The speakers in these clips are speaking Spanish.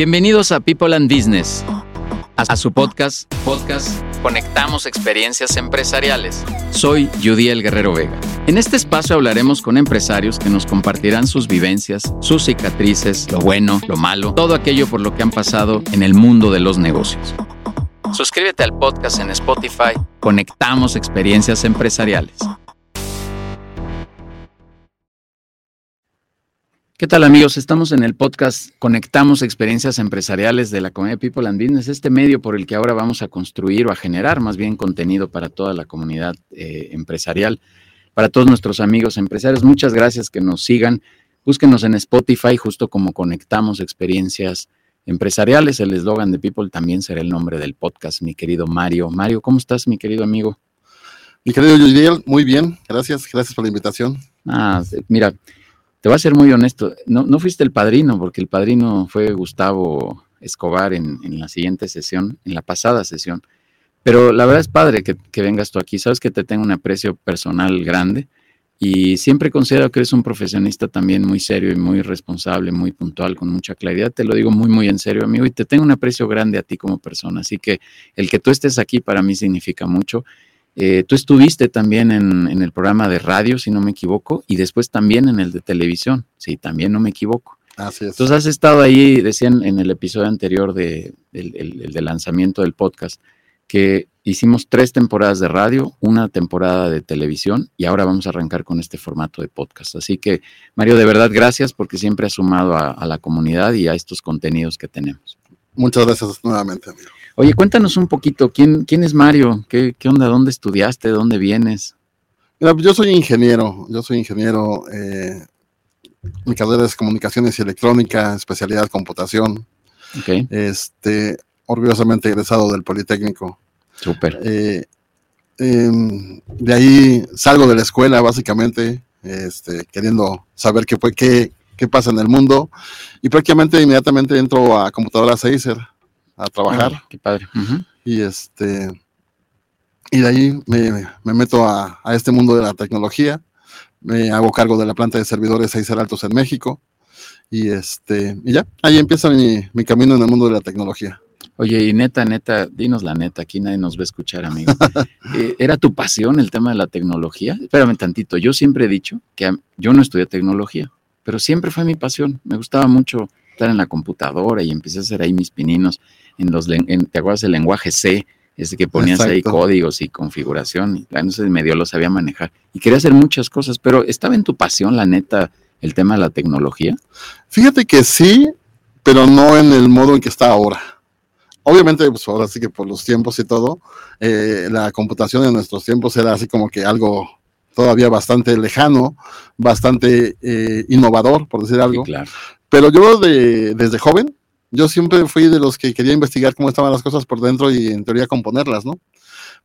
Bienvenidos a People and Business, a su podcast, podcast Conectamos Experiencias Empresariales. Soy El Guerrero Vega. En este espacio hablaremos con empresarios que nos compartirán sus vivencias, sus cicatrices, lo bueno, lo malo, todo aquello por lo que han pasado en el mundo de los negocios. Suscríbete al podcast en Spotify. Conectamos Experiencias Empresariales. ¿Qué tal amigos? Estamos en el podcast Conectamos Experiencias Empresariales de la Comunidad People and Business, este medio por el que ahora vamos a construir o a generar más bien contenido para toda la comunidad eh, empresarial, para todos nuestros amigos empresarios. Muchas gracias que nos sigan. Búsquenos en Spotify justo como Conectamos Experiencias Empresariales. El eslogan de People también será el nombre del podcast, mi querido Mario. Mario, ¿cómo estás, mi querido amigo? Mi querido Yudiel, muy bien, gracias, gracias por la invitación. Ah, mira, te voy a ser muy honesto, no, no fuiste el padrino, porque el padrino fue Gustavo Escobar en, la siguiente sesión, en la pasada sesión. Pero la verdad es padre que, vengas tú aquí. Sabes que te tengo un aprecio personal grande y siempre considero que eres un profesionista también muy serio y muy responsable, muy puntual, con mucha claridad. Te lo digo muy, muy en serio, amigo, y te tengo un aprecio grande a ti como persona. Así que el que tú estés aquí para mí significa mucho eh, tú estuviste también en, el programa de radio, si no me equivoco, y después también en el de televisión, si también no me equivoco. Así es. Entonces has estado ahí, decían en el episodio anterior de, el, de lanzamiento del podcast, que hicimos tres temporadas de radio, una temporada de televisión y ahora vamos a arrancar con este formato de podcast. Así que, Mario, de verdad, gracias porque siempre has sumado a, a la comunidad y a estos contenidos que tenemos. Muchas gracias nuevamente, amigo. Oye, cuéntanos un poquito, ¿quién, quién es Mario? ¿Qué, ¿Qué, onda? ¿Dónde estudiaste? ¿De dónde vienes? Mira, yo soy ingeniero, yo soy ingeniero, eh, mi carrera es comunicaciones y electrónica, especialidad computación. Okay. Este, orgullosamente egresado del Politécnico. Súper. Eh, em, de ahí salgo de la escuela, básicamente, este, queriendo saber qué, qué, qué pasa en el mundo, y prácticamente inmediatamente entro a computadora Acer a trabajar. qué padre. Y este y de ahí me, meto a, este mundo de la tecnología. Me hago cargo de la planta de servidores Acer Altos en México. Y este, y ya, ahí empieza mi, camino en el mundo de la tecnología. Oye, y neta, neta, dinos la neta, aquí nadie nos va a escuchar, amigo. Eh, ¿Era tu pasión el tema de la tecnología? Espérame tantito, yo siempre he dicho que yo no estudié tecnología, pero siempre fue mi pasión. Me gustaba mucho estar en la computadora y empecé a hacer ahí mis pininos en los, en, ¿te acuerdas el lenguaje C? Ese que ponías ahí códigos y configuración, y medio lo sabía manejar. Y quería hacer muchas cosas, pero ¿estaba en tu pasión, la neta, el tema de la tecnología? Fíjate que sí, pero no en el modo en que está ahora. Obviamente, pues ahora sí que por los tiempos y todo, eh, la computación en nuestros tiempos era así como que algo todavía bastante lejano, bastante eh, innovador, por decir algo. claro. Pero yo de, desde joven yo siempre fui de los que quería investigar cómo estaban las cosas por dentro y en teoría componerlas, ¿no?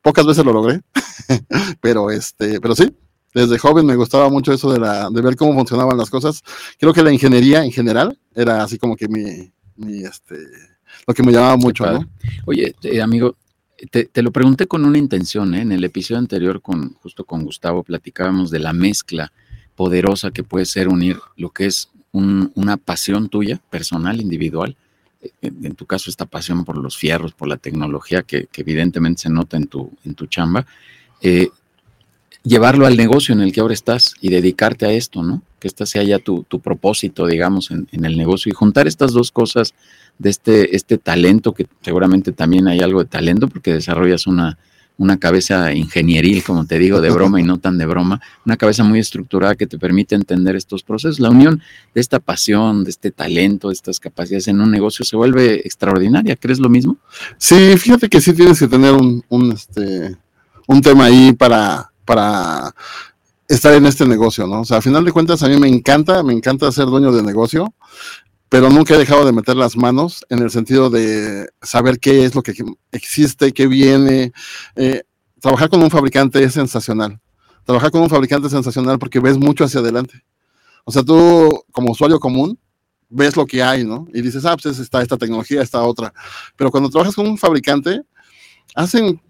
Pocas veces lo logré, pero este, pero sí, desde joven me gustaba mucho eso de, la, de ver cómo funcionaban las cosas. Creo que la ingeniería en general era así como que mi, mi este, lo que me llamaba mucho, ¿no? Oye, eh, amigo, te, te, lo pregunté con una intención, ¿eh? En el episodio anterior, con, justo con Gustavo, platicábamos de la mezcla poderosa que puede ser unir lo que es una pasión tuya, personal, individual, en tu caso esta pasión por los fierros, por la tecnología que, evidentemente se nota en tu, en tu chamba, eh, llevarlo al negocio en el que ahora estás y dedicarte a esto, ¿no? Que esta sea ya tu, propósito, digamos, en, el negocio y juntar estas dos cosas de este, este talento, que seguramente también hay algo de talento porque desarrollas una, una cabeza ingenieril, como te digo, de broma y no tan de broma, una cabeza muy estructurada que te permite entender estos procesos. La unión de esta pasión, de este talento, de estas capacidades en un negocio se vuelve extraordinaria. ¿Crees lo mismo? Sí, fíjate que sí tienes que tener un, un, este, un tema ahí para, para estar en este negocio, ¿no? O sea, a final de cuentas a mí me encanta, me encanta ser dueño de negocio, pero nunca he dejado de meter las manos en el sentido de saber qué es lo que existe, qué viene. Eh, trabajar con un fabricante es sensacional. Trabajar con un fabricante es sensacional porque ves mucho hacia adelante. O sea, tú como usuario común ves lo que hay, ¿no? Y dices, ah, pues está esta tecnología, esta otra. Pero cuando trabajas con un fabricante, hacen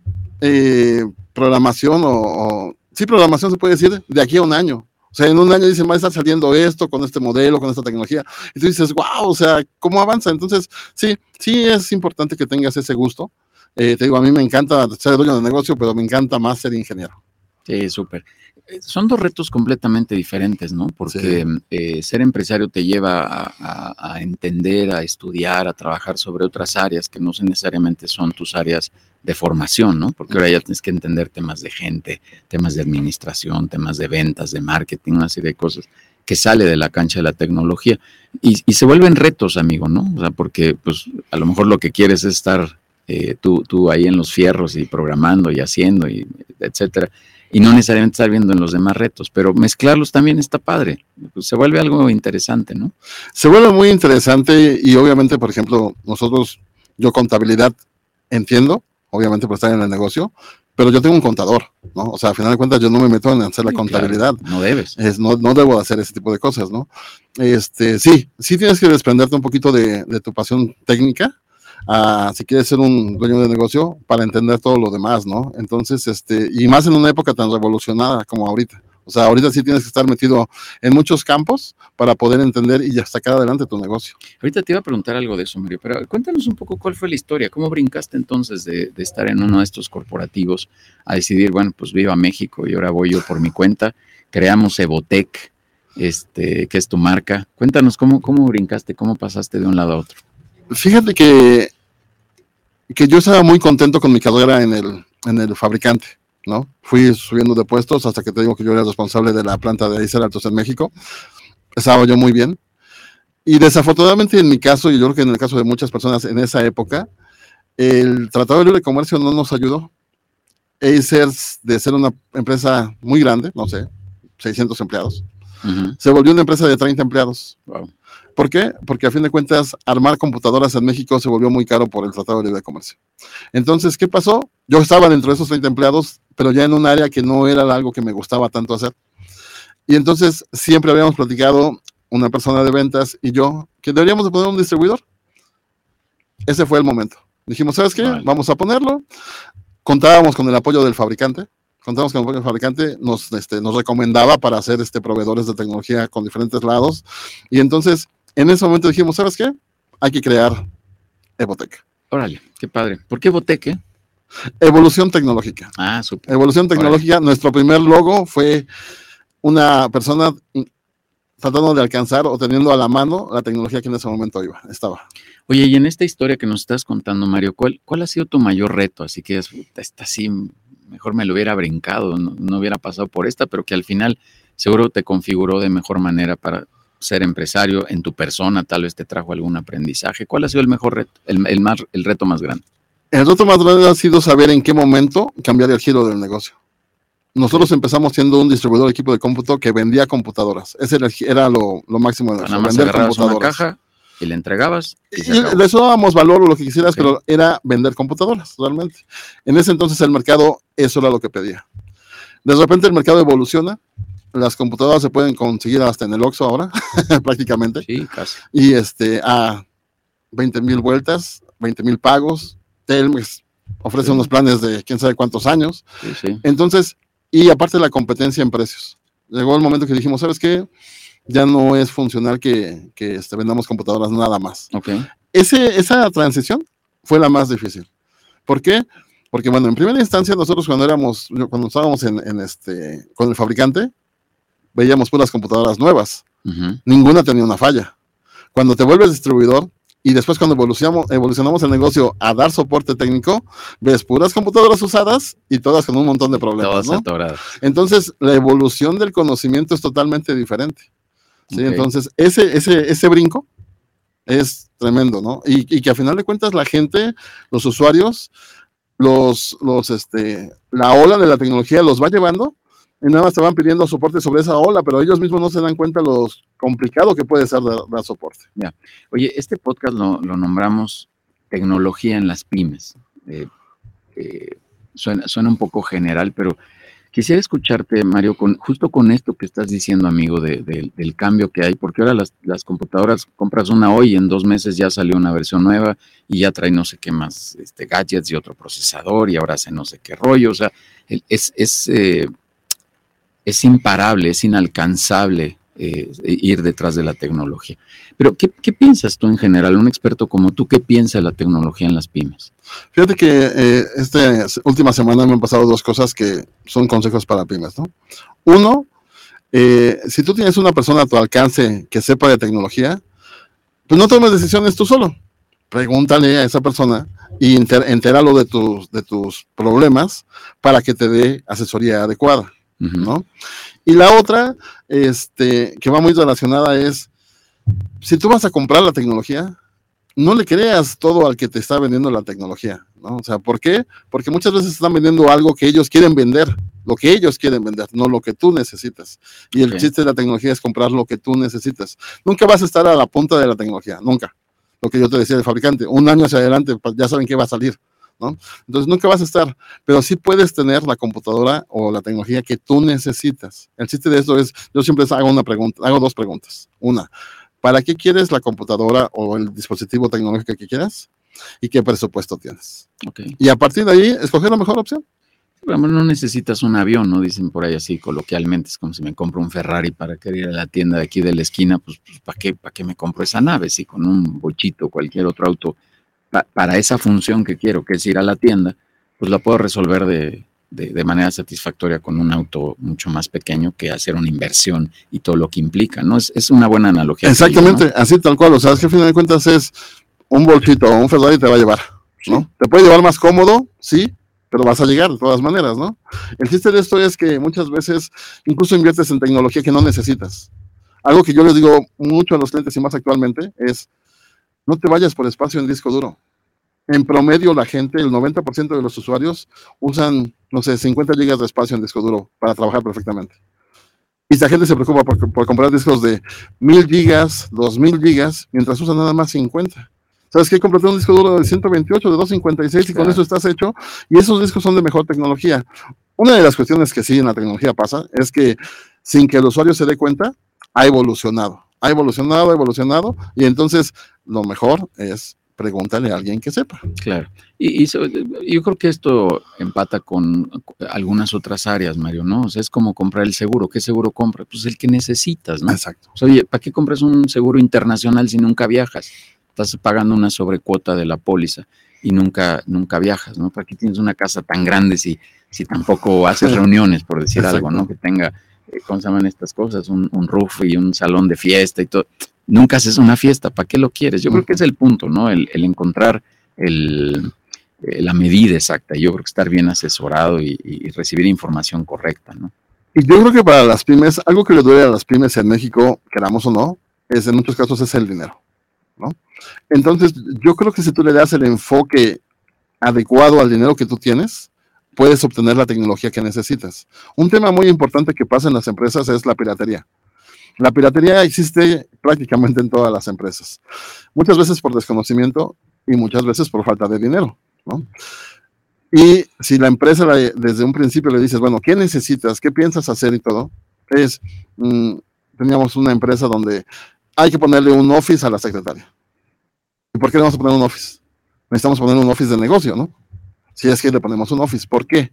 eh, programación o, sí, programación se puede decir de aquí a un año. O sea, en un año dicen, va a estar saliendo esto con este modelo, con esta tecnología. Y tú dices, wow, o sea, ¿cómo avanza? Entonces, sí, sí es importante que tengas ese gusto. Eh, te digo, a mí me encanta ser dueño de negocio, pero me encanta más ser ingeniero. Sí, súper. Eh, son dos retos completamente diferentes, ¿no? Porque eh, ser empresario te lleva a, entender, a estudiar, a trabajar sobre otras áreas que no necesariamente son tus áreas de formación, ¿no? Porque ahora ya tienes que entender temas de gente, temas de administración, temas de ventas, de marketing, una serie de cosas que sale de la cancha de la tecnología. Y, y se vuelven retos, amigo, ¿no? O sea, porque pues a lo mejor lo que quieres es estar eh, tú, tú ahí en los fierros y programando y haciendo, y etcétera. Y no necesariamente estar viendo en los demás retos, pero mezclarlos también está padre. Pues, se vuelve algo interesante, ¿no? Se vuelve muy interesante y obviamente, por ejemplo, nosotros, yo contabilidad entiendo, obviamente por estar en el negocio, pero yo tengo un contador, ¿no? O sea, al final de cuentas yo no me meto en hacer la contabilidad. no debes. Es, no, no debo hacer ese tipo de cosas, ¿no? Este, sí, sí tienes que desprenderte un poquito de, de tu pasión técnica, si quieres ser un dueño de negocio para entender todo lo demás, ¿no? Entonces, este, y más en una época tan revolucionada como ahorita. O sea, ahorita sí tienes que estar metido en muchos campos para poder entender y sacar adelante tu negocio. Ahorita te iba a preguntar algo de eso, Mario, pero cuéntanos un poco cuál fue la historia, cómo brincaste entonces de, estar en uno de estos corporativos a decidir, bueno, pues viva México y ahora voy yo por mi cuenta, creamos Evotec, este, que es tu marca. Cuéntanos cómo, cómo brincaste, cómo pasaste de un lado a otro. Fíjate que que yo estaba muy contento con mi carrera en el, en el fabricante, ¿no? Fui subiendo de puestos hasta que te digo que yo era responsable de la planta de Acer Altos en México. Estaba yo muy bien. Y desafortunadamente en mi caso, y yo creo que en el caso de muchas personas en esa época, el Tratado de Libre Comercio no nos ayudó. Acer, de ser una empresa muy grande, no sé, 600 empleados, se volvió una empresa de 30 empleados. Wow. ¿Por qué? Porque a fin de cuentas, armar computadoras en México se volvió muy caro por el Tratado de Libre Comercio. Entonces, ¿qué pasó? Yo estaba dentro de esos 30 empleados, pero ya en un área que no era algo que me gustaba tanto hacer. Y entonces siempre habíamos platicado una persona de ventas y yo que deberíamos de poner un distribuidor. Ese fue el momento. Dijimos, ¿sabes qué? Vamos a ponerlo. Contábamos con el apoyo del fabricante. Contábamos con el apoyo del fabricante. Nos, este, nos recomendaba para hacer este, proveedores de tecnología con diferentes lados. Y entonces en ese momento dijimos, ¿sabes qué? Hay que crear Evotec. Órale, qué padre. ¿Por qué Evotec? Eh? Evolución tecnológica. Ah, súper. Evolución tecnológica. Nuestro primer logo fue una persona tratando de alcanzar o teniendo a la mano la tecnología que en ese momento iba, estaba. Oye, y en esta historia que nos estás contando, Mario, ¿cuál, cuál ha sido tu mayor reto? Así que es, está así, mejor me lo hubiera brincado, no, hubiera pasado por esta, pero que al final seguro te configuró de mejor manera para ser empresario en tu persona tal vez te trajo algún aprendizaje. ¿Cuál ha sido el mejor reto, el, más, el reto más grande? El reto más grande ha sido saber en qué momento cambiar el giro del negocio. Nosotros empezamos siendo un distribuidor de equipo de cómputo que vendía computadoras. Ese era, lo, máximo de más vender computadoras. Una caja y le entregabas. Y, le dábamos valor o lo que quisieras, pero era vender computadoras, realmente. En ese entonces el mercado, eso era lo que pedía. De repente el mercado evoluciona las computadoras se pueden conseguir hasta en el Oxxo ahora, prácticamente. Sí, casi. Y este, a 20 mil vueltas, 20 mil pagos. Telmex ofrece unos planes de quién sabe cuántos años. Sí, sí. Entonces, y aparte la competencia en precios. Llegó el momento que dijimos, ¿sabes qué? Ya no es funcional que, que este, vendamos computadoras nada más. Okay. Ese, esa transición fue la más difícil. ¿Por qué? Porque, bueno, en primera instancia, nosotros cuando éramos, cuando estábamos en, en este, con el fabricante, veíamos puras computadoras nuevas. Ninguna tenía una falla. Cuando te vuelves distribuidor y después cuando evolucionamos, evolucionamos el negocio a dar soporte técnico, ves puras computadoras usadas y todas con un montón de problemas. Entonces, la evolución del conocimiento es totalmente diferente. Entonces, ese, ese, ese brinco es tremendo, ¿no? Y, que a final de cuentas la gente, los usuarios, los, los, este, la ola de la tecnología los va llevando y nada más te pidiendo soporte sobre esa ola, pero ellos mismos no se dan cuenta lo complicado que puede ser dar, soporte. Ya. Oye, este podcast lo, nombramos Tecnología en las Pymes. Eh, eh, suena, un poco general, pero quisiera escucharte, Mario, con, justo con esto que estás diciendo, amigo, del cambio que hay, porque ahora las, computadoras compras una hoy y en dos meses ya salió una versión nueva y ya trae no sé qué más este, gadgets y otro procesador y ahora hace no sé qué rollo. O sea, es, es eh, es imparable, es inalcanzable eh, ir detrás de la tecnología. Pero, ¿qué, piensas tú en general, un experto como tú, qué piensa la tecnología en las pymes? Fíjate que eh, esta última semana me han pasado dos cosas que son consejos para pymes, ¿no? Uno, eh, si tú tienes una persona a tu alcance que sepa de tecnología, pues no tomes decisiones tú solo. Pregúntale a esa persona y entéralo de tus, de tus problemas para que te dé asesoría adecuada, ¿no? Y la otra, este, que va muy relacionada es, si tú vas a comprar la tecnología, no le creas todo al que te está vendiendo la tecnología, ¿no? O sea, ¿por qué? Porque muchas veces están vendiendo algo que ellos quieren vender, lo que ellos quieren vender, no lo que tú necesitas. Y el chiste de la tecnología es comprar lo que tú necesitas. Nunca vas a estar a la punta de la tecnología, nunca. Lo que yo te decía del fabricante, un año hacia adelante, pues, ya saben qué va a salir. Entonces nunca vas a estar, pero sí puedes tener la computadora o la tecnología que tú necesitas. El chiste de esto es, yo siempre hago una pregunta, hago dos preguntas. Una, ¿para qué quieres la computadora o el dispositivo tecnológico que quieras? ¿Y qué presupuesto tienes? Y a partir de ahí, escoger la mejor opción. No necesitas un avión, ¿no? Dicen por ahí así coloquialmente, es como si me compro un Ferrari para querer ir a la tienda de aquí de la esquina, pues, pues ¿para qué, para qué me compro esa nave? Si con un bochito o cualquier otro auto para esa función que quiero, que es ir a la tienda, pues la puedo resolver de, manera satisfactoria con un auto mucho más pequeño que hacer una inversión y todo lo que implica, ¿no? Es, una buena analogía. Exactamente, así tal cual, o sea, es que al final de cuentas es un bolsito o un Ferrari te va a llevar, ¿no? Te puede llevar más cómodo, sí, pero vas a llegar de todas maneras, ¿no? El chiste de esto es que muchas veces incluso inviertes en tecnología que no necesitas. Algo que yo les digo mucho a los clientes y más actualmente es, no te vayas por espacio en disco duro. En promedio, la gente, el 90% de los usuarios usan, no sé, 50 gigas de espacio en disco duro para trabajar perfectamente. Y la gente se preocupa por, comprar discos de 1000 gigas, 2000 gigas, mientras usan nada más 50. ¿Sabes qué? Comprate un disco duro de 128, de 256 y con eso estás hecho. Y esos discos son de mejor tecnología. Una de las cuestiones que sí en la tecnología pasa es que sin que el usuario se dé cuenta, ha evolucionado. Ha evolucionado, ha evolucionado. Y entonces lo mejor es pregúntale a alguien que sepa. Claro. Y, yo creo que esto empata con algunas otras áreas, Mario, ¿no? O sea, es como comprar el seguro. ¿Qué seguro compra? Pues el que necesitas, ¿no? Exacto. O sea, oye, ¿para qué compras un seguro internacional si nunca viajas? Estás pagando una sobrecuota de la póliza y nunca, nunca viajas, ¿no? ¿Para qué tienes una casa tan grande si, si tampoco haces reuniones, por decir algo, ¿no? Que tenga, ¿cómo se llaman estas cosas? Un, un roof y un salón de fiesta y todo nunca haces una fiesta, ¿para qué lo quieres? Yo creo que es el punto, ¿no? El, encontrar el, eh, la medida exacta. Yo creo que estar bien asesorado y, recibir información correcta, ¿no? Y yo creo que para las pymes, algo que le duele a las pymes en México, queramos o no, es en muchos casos es el dinero, ¿no? Entonces, yo creo que si tú le das el enfoque adecuado al dinero que tú tienes, puedes obtener la tecnología que necesitas. Un tema muy importante que pasa en las empresas es la piratería. La piratería existe prácticamente en todas las empresas, muchas veces por desconocimiento y muchas veces por falta de dinero, ¿no? Y si la empresa desde un principio le dices, bueno, ¿qué necesitas? ¿Qué piensas hacer y todo? Es, mm, teníamos una empresa donde hay que ponerle un office a la secretaria. ¿Y por qué le vamos a poner un office? Necesitamos poner un office de negocio, ¿no? Si es que le ponemos un office. ¿Por qué?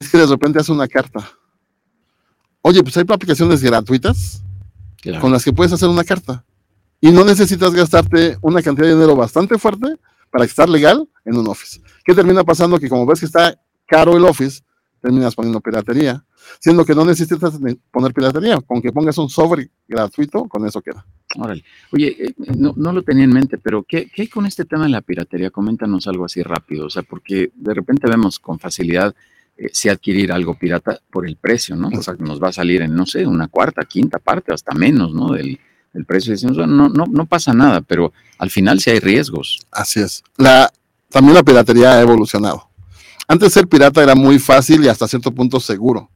Es que de repente hace una carta Oye, pues hay aplicaciones gratuitas con las que puedes hacer una carta. Y no necesitas gastarte una cantidad de dinero bastante fuerte para estar legal en un Office. ¿Qué termina pasando? Que como ves que está caro el Office, terminas poniendo piratería, siendo que no necesitas poner piratería. Con que pongas un software gratuito, con eso queda. Órale. Oye, eh, no, no, lo tenía en mente, pero ¿qué, ¿qué hay con este tema de la piratería? Coméntanos algo así rápido. O sea, porque de repente vemos con facilidad eh, si adquirir algo pirata por el precio, ¿no? O sea, nos va a salir en, no sé, una cuarta, quinta parte, hasta menos, ¿no? Del, precio. Decimos, no, no, no pasa nada, pero al final sí hay riesgos. Así es. La, también la piratería ha evolucionado. Antes ser pirata era muy fácil y hasta cierto punto seguro.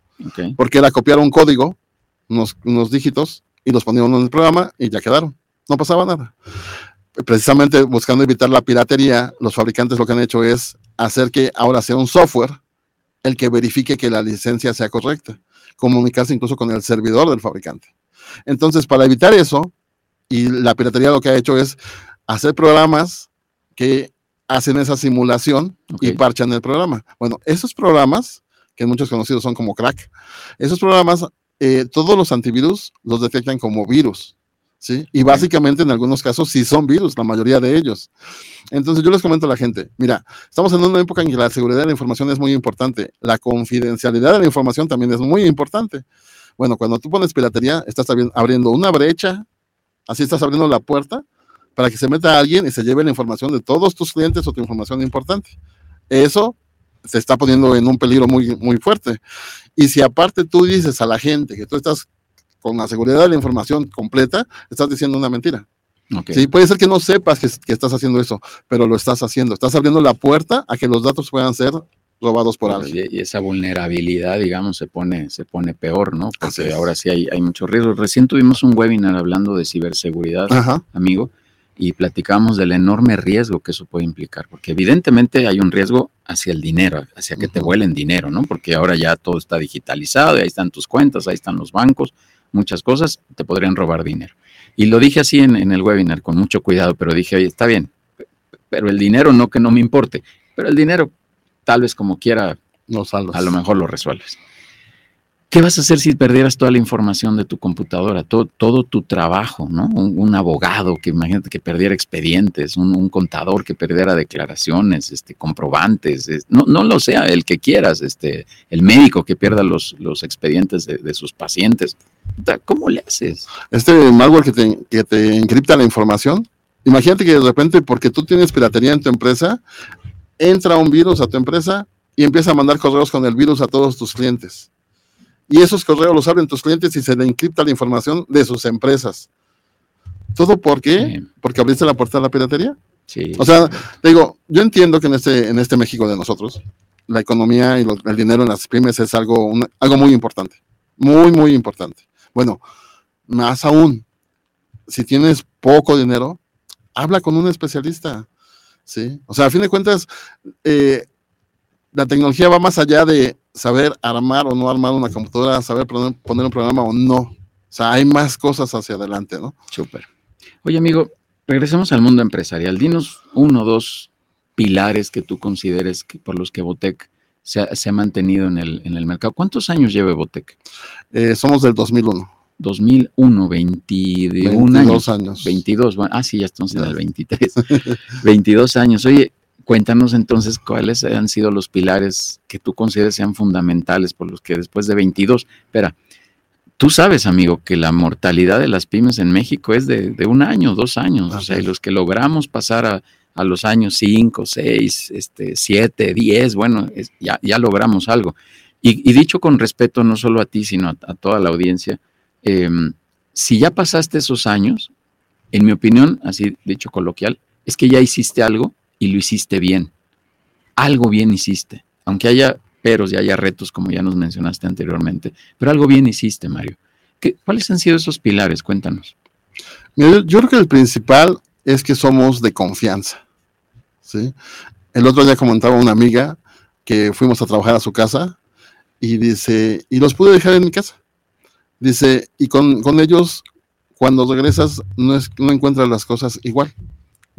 Porque era copiar un código, unos, unos dígitos, y los poníamos en el programa y ya quedaron. No pasaba nada. Precisamente buscando evitar la piratería, los fabricantes lo que han hecho es hacer que ahora sea un software el que verifique que la licencia sea correcta, comunicarse incluso con el servidor del fabricante. Entonces, para evitar eso, y la piratería lo que ha hecho es hacer programas que hacen esa simulación y parchan el programa. Bueno, esos programas que muchos conocidos son como crack. Esos programas, eh, todos los antivirus los detectan como virus. ¿Sí? Y básicamente en algunos casos sí son virus, la mayoría de ellos. Entonces yo les comento a la gente, mira, estamos en una época en que la seguridad de la información es muy importante, la confidencialidad de la información también es muy importante. Bueno, cuando tú pones piratería, estás abriendo una brecha, así estás abriendo la puerta para que se meta alguien y se lleve la información de todos tus clientes o tu información importante. Eso se está poniendo en un peligro muy, muy fuerte. Y si aparte tú dices a la gente que tú estás con la seguridad de la información completa, estás diciendo una mentira. Sí, puede ser que no sepas que, que, estás haciendo eso, pero lo estás haciendo. Estás abriendo la puerta a que los datos puedan ser robados por alguien. Y esa vulnerabilidad, digamos, se pone, se pone peor, ¿no? Porque ahora sí hay, hay muchos riesgos. Recién tuvimos un webinar hablando de ciberseguridad, amigo, y platicamos del enorme riesgo que eso puede implicar, porque evidentemente hay un riesgo hacia el dinero, hacia que te vuelen dinero, ¿no? Porque ahora ya todo está digitalizado, y ahí están tus cuentas, ahí están los bancos, muchas cosas, te podrían robar dinero. Y lo dije así en, en el webinar, con mucho cuidado, pero dije, oye, está bien, pero el dinero no que no me importe, pero el dinero tal vez como quiera, no a lo mejor lo resuelves. ¿Qué vas a hacer si perdieras toda la información de tu computadora, todo, tu trabajo, ¿no? Un, abogado que imagínate que perdiera expedientes, un, contador que perdiera declaraciones, este, comprobantes, no, no lo sea, el que quieras, este, el médico que pierda los, los expedientes de, sus pacientes. ¿Cómo le haces? Este malware que te, que te encripta la información, imagínate que de repente, porque tú tienes piratería en tu empresa, entra un virus a tu empresa y empieza a mandar correos con el virus a todos tus clientes. Y esos correos los abren tus clientes y se le encripta la información de sus empresas. ¿Todo por qué? Porque abriste la puerta a la piratería. Sí. O sea, digo, yo entiendo que en este, en este México de nosotros, la economía y el dinero en las pymes es algo, algo muy importante. Muy, muy importante. Bueno, más aún, si tienes poco dinero, habla con un especialista. ¿sí? O sea, a fin de cuentas, eh, la tecnología va más allá de saber armar o no armar una computadora, saber poner, un programa o no. O sea, hay más cosas hacia adelante, ¿no? Súper. Oye, amigo, regresemos al mundo empresarial. Dinos uno o dos pilares que tú consideres que por los que Botec se ha, mantenido en el, en el mercado. ¿Cuántos años lleva Botec? Eh, somos del 2001. 2001, 21 22 años. 22, bueno, ah, sí, ya estamos en el 23. 22 años. Oye, cuéntanos entonces cuáles han sido los pilares que tú consideres sean fundamentales por los que después de 22, espera, tú sabes, amigo, que la mortalidad de las pymes en México es de, un año, dos años, o sea, y los que logramos pasar a, los años 5, 6, este, 7, 10, bueno, ya, ya logramos algo. Y, dicho con respeto no solo a ti, sino a toda la audiencia, Em, si ya pasaste esos años, en mi opinión, así dicho coloquial, es que ya hiciste algo y lo hiciste bien. Algo bien hiciste, aunque haya peros y haya retos, como ya nos mencionaste anteriormente, pero algo bien hiciste, Mario. ¿Qué, ¿Cuáles han sido esos pilares? Cuéntanos. Yo, creo que el principal es que somos de confianza. ¿sí? El otro día comentaba una amiga que fuimos a trabajar a su casa y dice, y los pude dejar en mi casa. Dice, y con, ellos, cuando regresas, no, es, no encuentras las cosas igual,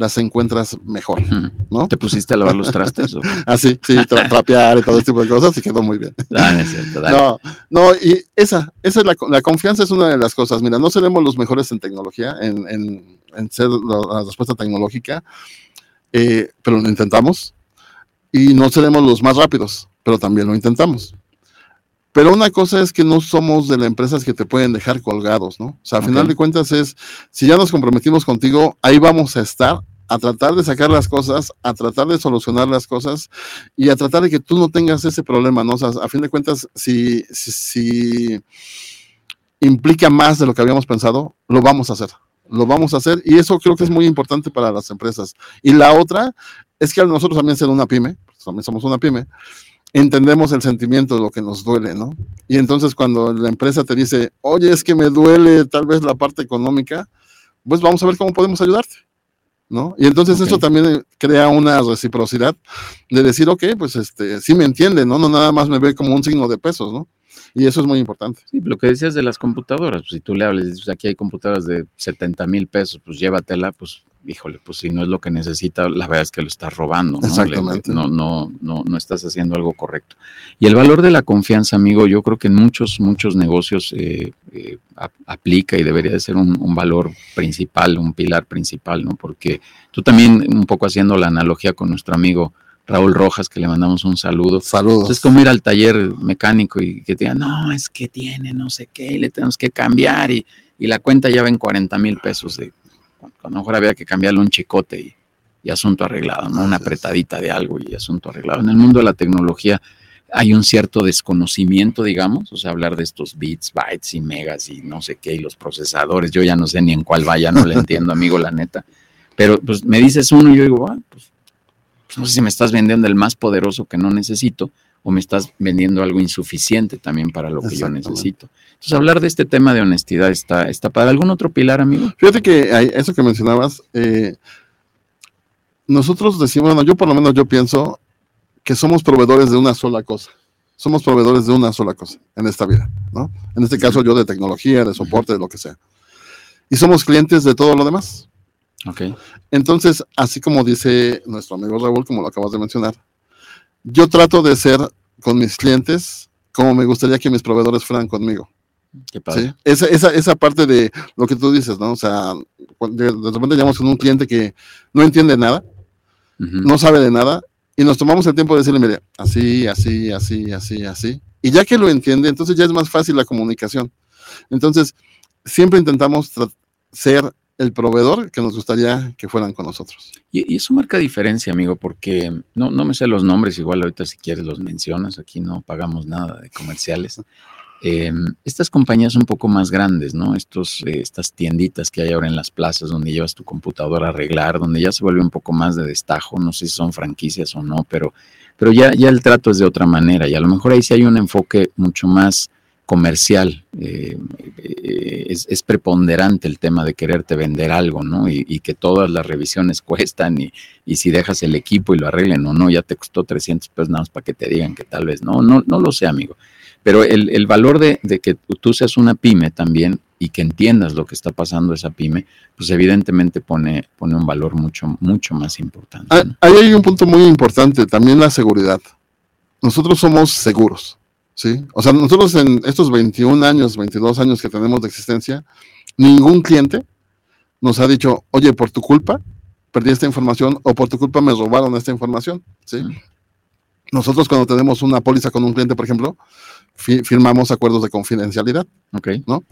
las encuentras mejor, ¿no? ¿Te pusiste a lavar los trastes? ah, sí, sí, trapear y todo ese tipo de cosas, y quedó muy bien. no, no, y esa, esa es la, la, confianza es una de las cosas. Mira, no seremos los mejores en tecnología, en, en, ser la, respuesta tecnológica, eh, pero lo intentamos. Y no seremos los más rápidos, pero también lo intentamos. Pero una cosa es que no somos de las empresas que te pueden dejar colgados, ¿no? O sea, al final de cuentas es, si ya nos comprometimos contigo, ahí vamos a estar a tratar de sacar las cosas, a tratar de solucionar las cosas y a tratar de que tú no tengas ese problema, ¿no? A fin de cuentas, si, si, implica más de lo que habíamos pensado, lo vamos a hacer. Lo vamos a hacer y eso creo que es muy importante para las empresas. Y la otra es que nosotros también ser una pyme, pues también somos una pyme, entendemos el sentimiento de lo que nos duele, ¿no? Y entonces cuando la empresa te dice, oye, es que me duele tal vez la parte económica, pues vamos a ver cómo podemos ayudarte, ¿no? Y entonces eso también crea una reciprocidad de decir, ok, pues este, sí me entiende, ¿no? No nada más me ve como un signo de pesos, ¿no? Y eso es muy importante. Sí, lo que decías de las computadoras, pues si tú le hablas, dices, aquí hay computadoras de 70 mil pesos, pues llévatela, pues híjole, pues si no es lo que necesita, la verdad es que lo estás robando. ¿no? Exactamente. No, no, no, no estás haciendo algo correcto. Y el valor de la confianza, amigo, yo creo que en muchos, muchos negocios eh, eh, aplica y debería de ser un, un, valor principal, un pilar principal, ¿no? Porque tú también, un poco haciendo la analogía con nuestro amigo Raúl Rojas, que le mandamos un saludo. Saludos. Es como ir al taller mecánico y que te digan, no, es que tiene no sé qué, le tenemos que cambiar y, y la cuenta ya ven 40 mil pesos. De, a lo mejor había que cambiarle un chicote y, y asunto arreglado, ¿no? Una apretadita de algo y asunto arreglado. En el mundo de la tecnología hay un cierto desconocimiento, digamos, o sea, hablar de estos bits, bytes y megas y no sé qué, y los procesadores, yo ya no sé ni en cuál vaya, no le entiendo, amigo, la neta. Pero pues me dices uno y yo digo, ah, pues no sé si me estás vendiendo el más poderoso que no necesito o me estás vendiendo algo insuficiente también para lo que yo necesito. Entonces, hablar de este tema de honestidad está, está para algún otro pilar, amigo. Fíjate que hay, eso que mencionabas, eh, nosotros decimos, bueno, yo por lo menos yo pienso que somos proveedores de una sola cosa. Somos proveedores de una sola cosa en esta vida, ¿no? En este caso yo de tecnología, de soporte, de lo que sea. Y somos clientes de todo lo demás. Okay. Entonces, así como dice nuestro amigo Raúl, como lo acabas de mencionar, yo trato de ser con mis clientes como me gustaría que mis proveedores fueran conmigo. Qué padre. ¿Sí? Esa, esa, esa, parte de lo que tú dices, ¿no? O sea, de, de repente llegamos con un cliente que no entiende nada, uh -huh. no sabe de nada, y nos tomamos el tiempo de decirle, mire, así, así, así, así, así. Y ya que lo entiende, entonces ya es más fácil la comunicación. Entonces, siempre intentamos ser el proveedor que nos gustaría que fueran con nosotros. Y, y, eso marca diferencia, amigo, porque no, no me sé los nombres, igual ahorita si quieres los mencionas, aquí no pagamos nada de comerciales. Eh, estas compañías un poco más grandes, ¿no? Estos, eh, estas tienditas que hay ahora en las plazas donde llevas tu computadora a arreglar, donde ya se vuelve un poco más de destajo, no sé si son franquicias o no, pero, pero ya, ya el trato es de otra manera y a lo mejor ahí sí hay un enfoque mucho más comercial, eh, eh, es, es, preponderante el tema de quererte vender algo, ¿no? Y, y que todas las revisiones cuestan y, y, si dejas el equipo y lo arreglen o no, ya te costó 300 pesos nada más para que te digan que tal vez no, no, no lo sé, amigo. Pero el, el valor de, de, que tú seas una pyme también y que entiendas lo que está pasando esa pyme, pues evidentemente pone, pone un valor mucho, mucho más importante. Ah, ¿no? Ahí hay un punto muy importante, también la seguridad. Nosotros somos seguros. ¿Sí? O sea, nosotros en estos 21 años, 22 años que tenemos de existencia, ningún cliente nos ha dicho, oye, por tu culpa perdí esta información o por tu culpa me robaron esta información, ¿sí? Nosotros cuando tenemos una póliza con un cliente, por ejemplo, fi firmamos acuerdos de confidencialidad, okay. ¿no?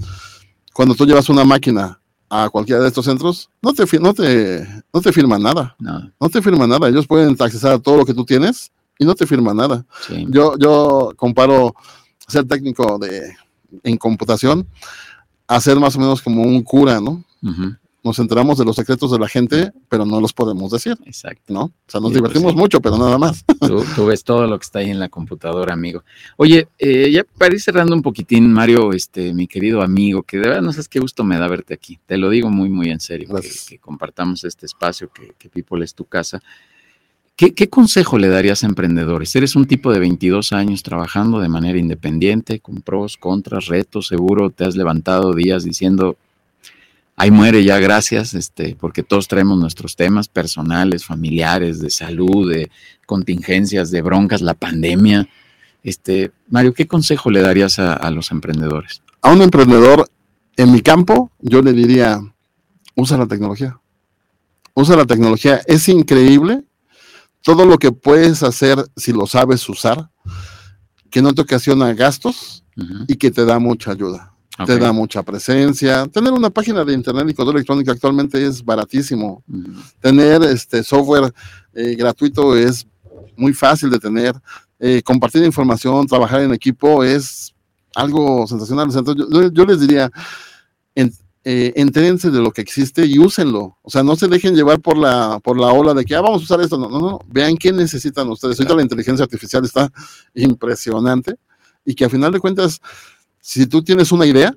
Cuando tú llevas una máquina a cualquiera de estos centros, no te, no te, no te firman nada, no. no te firman nada, ellos pueden accesar a todo lo que tú tienes, y no te firma nada. Sí. Yo, yo comparo ser técnico de, en computación a ser más o menos como un cura, ¿no? Uh -huh. Nos enteramos de los secretos de la gente, pero no los podemos decir. Exacto. ¿no? O sea, nos sí, divertimos pues sí. mucho, pero nada más. Tú, tú, ves todo lo que está ahí en la computadora, amigo. Oye, eh, ya para ir cerrando un poquitín, Mario, este, mi querido amigo, que de verdad no sabes qué gusto me da verte aquí. Te lo digo muy, muy en serio, que, que, compartamos este espacio, que, que People es tu casa. ¿Qué, ¿Qué, consejo le darías a emprendedores? Eres un tipo de 22 años trabajando de manera independiente, con pros, contras, retos, seguro te has levantado días diciendo, ahí muere ya, gracias, este, porque todos traemos nuestros temas personales, familiares, de salud, de contingencias, de broncas, la pandemia. Este, Mario, ¿qué consejo le darías a los emprendedores? A un emprendedor en mi campo, yo le diría, usa la tecnología. Usa la tecnología. Es increíble todo lo que puedes hacer si lo sabes usar, que no te ocasiona gastos uh -huh. y que te da mucha ayuda. Okay. Te da mucha presencia. Tener una página de internet y correo electrónico actualmente es baratísimo. Uh -huh. Tener este software eh, gratuito es muy fácil de tener. Eh, compartir información, trabajar en equipo es algo sensacional. Entonces, yo, yo les diría, eh, de lo que existe y úsenlo. O sea, no se dejen llevar por la, por la ola de que ah, vamos a usar esto. No, no, no. Vean qué necesitan ustedes. Ahorita la inteligencia artificial está impresionante y que a final de cuentas, si tú tienes una idea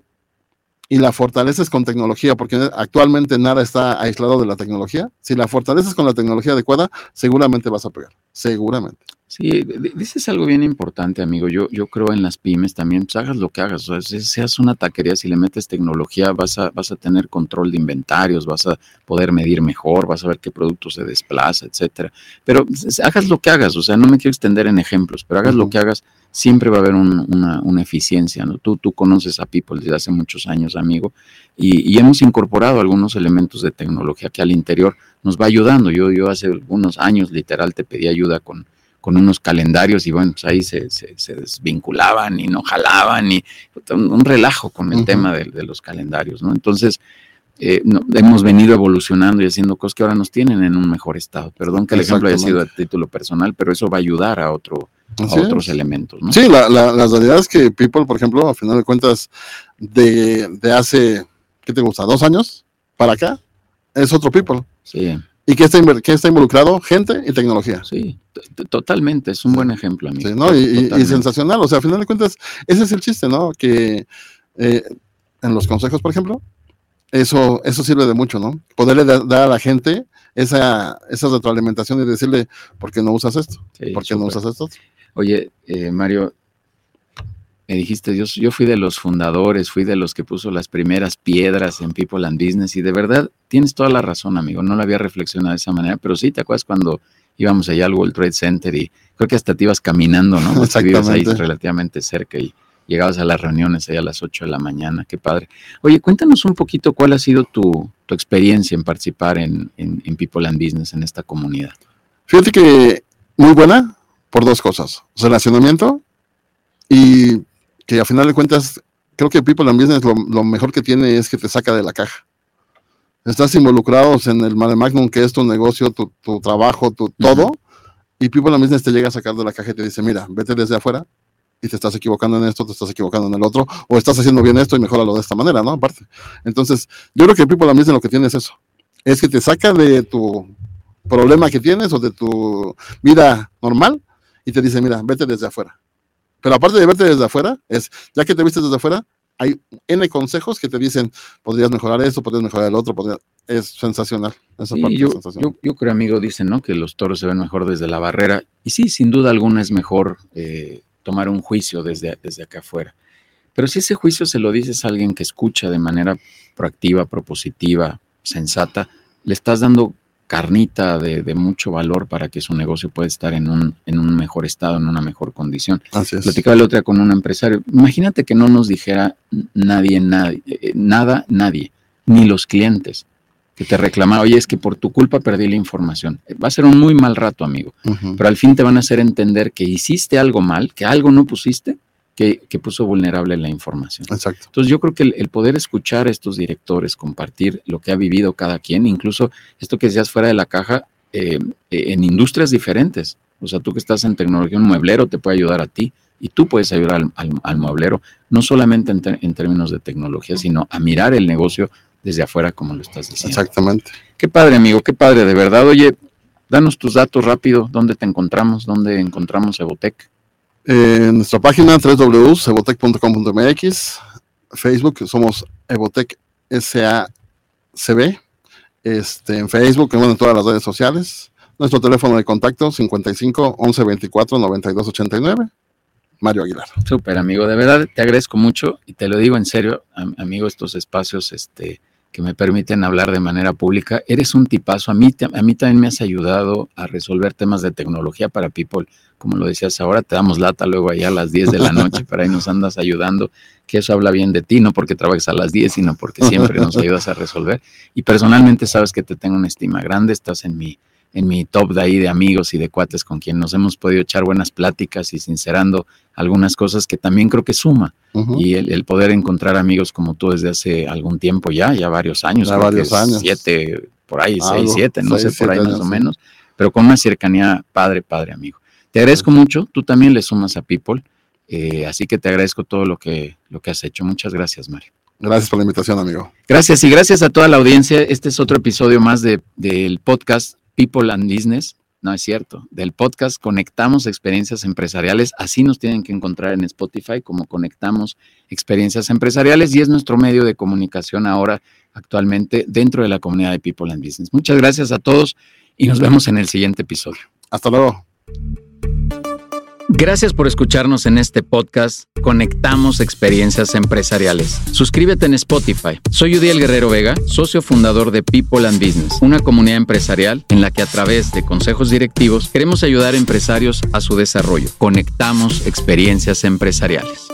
y la fortaleces con tecnología, porque actualmente nada está aislado de la tecnología, si la fortaleces con la tecnología adecuada, seguramente vas a pegar. seguramente. Sí, dices algo bien importante, amigo. Yo, yo creo en las pymes también, pues hagas lo que hagas. O sea, seas una taquería, si le metes tecnología, vas a, vas a tener control de inventarios, vas a poder medir mejor, vas a ver qué producto se desplaza, etcétera. Pero pues, hagas lo que hagas, o sea, no me quiero extender en ejemplos, pero hagas lo que hagas, siempre va a haber una, una, eficiencia, ¿no? Tú, tú conoces a People desde hace muchos años, amigo, y, y, hemos incorporado algunos elementos de tecnología que al interior nos va ayudando. Yo, yo hace algunos años, literal, te pedí ayuda con con unos calendarios y bueno, pues ahí se, se, desvinculaban y no jalaban y un, relajo con el tema de, los calendarios, ¿no? Entonces, eh, hemos venido evolucionando y haciendo cosas que ahora nos tienen en un mejor estado. Perdón que el ejemplo haya sido a título personal, pero eso va a ayudar a, otro, otros elementos, ¿no? Sí, la, la, la, realidad es que People, por ejemplo, a final de cuentas, de, de hace, ¿qué te gusta? ¿Dos años para acá? Es otro People. Sí. ¿Y qué está, está involucrado? Gente y tecnología. Sí, totalmente, es un buen ejemplo, amigo. Sí, ¿no? y, sensacional, o sea, al final de cuentas, ese es el chiste, ¿no? Que eh, en los consejos, por ejemplo, eso, eso sirve de mucho, ¿no? Poderle dar a la gente esa, esa retroalimentación y decirle, ¿por qué no usas esto? ¿Por qué no usas esto? Oye, eh, Mario, me dijiste, Dios, yo fui de los fundadores, fui de los que puso las primeras piedras en People and Business y de verdad tienes toda la razón, amigo, no lo había reflexionado de esa manera, pero sí, ¿te acuerdas cuando íbamos allá al World Trade Center y creo que hasta te ibas caminando, ¿no? Exactamente. ahí relativamente cerca y llegabas a las reuniones allá a las 8 de la mañana, qué padre. Oye, cuéntanos un poquito cuál ha sido tu, experiencia en participar en, en People and Business en esta comunidad. Fíjate que muy buena por dos cosas, relacionamiento y que a final de cuentas, creo que People and Business lo, mejor que tiene es que te saca de la caja. Estás involucrados en el Mare Magnum, que es tu negocio, tu, trabajo, tu todo, y People and Business te llega a sacar de la caja y te dice, mira, vete desde afuera y te estás equivocando en esto, te estás equivocando en el otro, o estás haciendo bien esto y mejoralo de esta manera, ¿no? Aparte. Entonces, yo creo que People and Business lo que tiene es eso. Es que te saca de tu problema que tienes o de tu vida normal y te dice, mira, vete desde afuera. Pero aparte de verte desde afuera, es, ya que te viste desde afuera, hay N consejos que te dicen, podrías mejorar esto, podrías mejorar el otro, es sensacional. Esa parte yo, es sensacional. Yo, creo, amigo, dicen, ¿no? Que los toros se ven mejor desde la barrera. Y sí, sin duda alguna es mejor eh, tomar un juicio desde, desde acá afuera. Pero si ese juicio se lo dices a alguien que escucha de manera proactiva, propositiva, sensata, le estás dando carnita de, mucho valor para que su negocio pueda estar en un, en un mejor estado, en una mejor condición. Así es. Platicaba el otro día con un empresario. Imagínate que no nos dijera nadie, nadie, eh, nada, nadie, ni los clientes que te reclaman, oye, es que por tu culpa perdí la información. Va a ser un muy mal rato, amigo. Pero al fin te van a hacer entender que hiciste algo mal, que algo no pusiste que, puso vulnerable la información. Exacto. Entonces yo creo que el, poder escuchar a estos directores, compartir lo que ha vivido cada quien, incluso esto que decías fuera de la caja, eh, eh, en industrias diferentes. O sea, tú que estás en tecnología, un mueblero te puede ayudar a ti y tú puedes ayudar al, mueblero, no solamente en, términos de tecnología, sino a mirar el negocio desde afuera, como lo estás diciendo. Exactamente. Qué padre, amigo, qué padre, de verdad. Oye, danos tus datos rápido, dónde te encontramos, dónde encontramos Evotec en nuestra página www.evotec.com.mx, Facebook somos Evotec SACB, este, en Facebook, en todas las redes sociales. Nuestro teléfono de contacto 55 11 24 92 89. Mario Aguilar. Súper, amigo. De verdad te agradezco mucho y te lo digo en serio, amigo, estos espacios este, que me permiten hablar de manera pública. Eres un tipazo. A mí, a mí también me has ayudado a resolver temas de tecnología para People. Como lo decías ahora, te damos lata luego allá a las 10 de la noche, para ahí nos andas ayudando, que eso habla bien de ti, no porque trabajes a las 10, sino porque siempre nos ayudas a resolver. Y personalmente sabes que te tengo una estima grande, estás en mi en mi top de ahí de amigos y de cuates con quien nos hemos podido echar buenas pláticas y sincerando algunas cosas que también creo que suma. Y el, poder encontrar amigos como tú desde hace algún tiempo ya, ya varios años. Ya varios años. Siete, por ahí, seis, siete, no sé, por ahí más o menos. Pero con una cercanía padre, padre, amigo. Te agradezco mucho, tú también le sumas a People, eh, así que te agradezco todo lo que, lo que has hecho. Muchas gracias, Mario. Gracias por la invitación, amigo. Gracias y gracias a toda la audiencia. Este es otro episodio más de, del podcast People and Business. No es cierto. Del podcast Conectamos Experiencias Empresariales. Así nos tienen que encontrar en Spotify como Conectamos Experiencias Empresariales y es nuestro medio de comunicación ahora actualmente dentro de la comunidad de People and Business. Muchas gracias a todos y nos vemos en el siguiente episodio. Hasta luego. Gracias por escucharnos en este podcast Conectamos Experiencias Empresariales. Suscríbete en Spotify. Soy Udiel Guerrero Vega, socio fundador de People and Business, una comunidad empresarial en la que a través de consejos directivos queremos ayudar a empresarios a su desarrollo. Conectamos Experiencias Empresariales.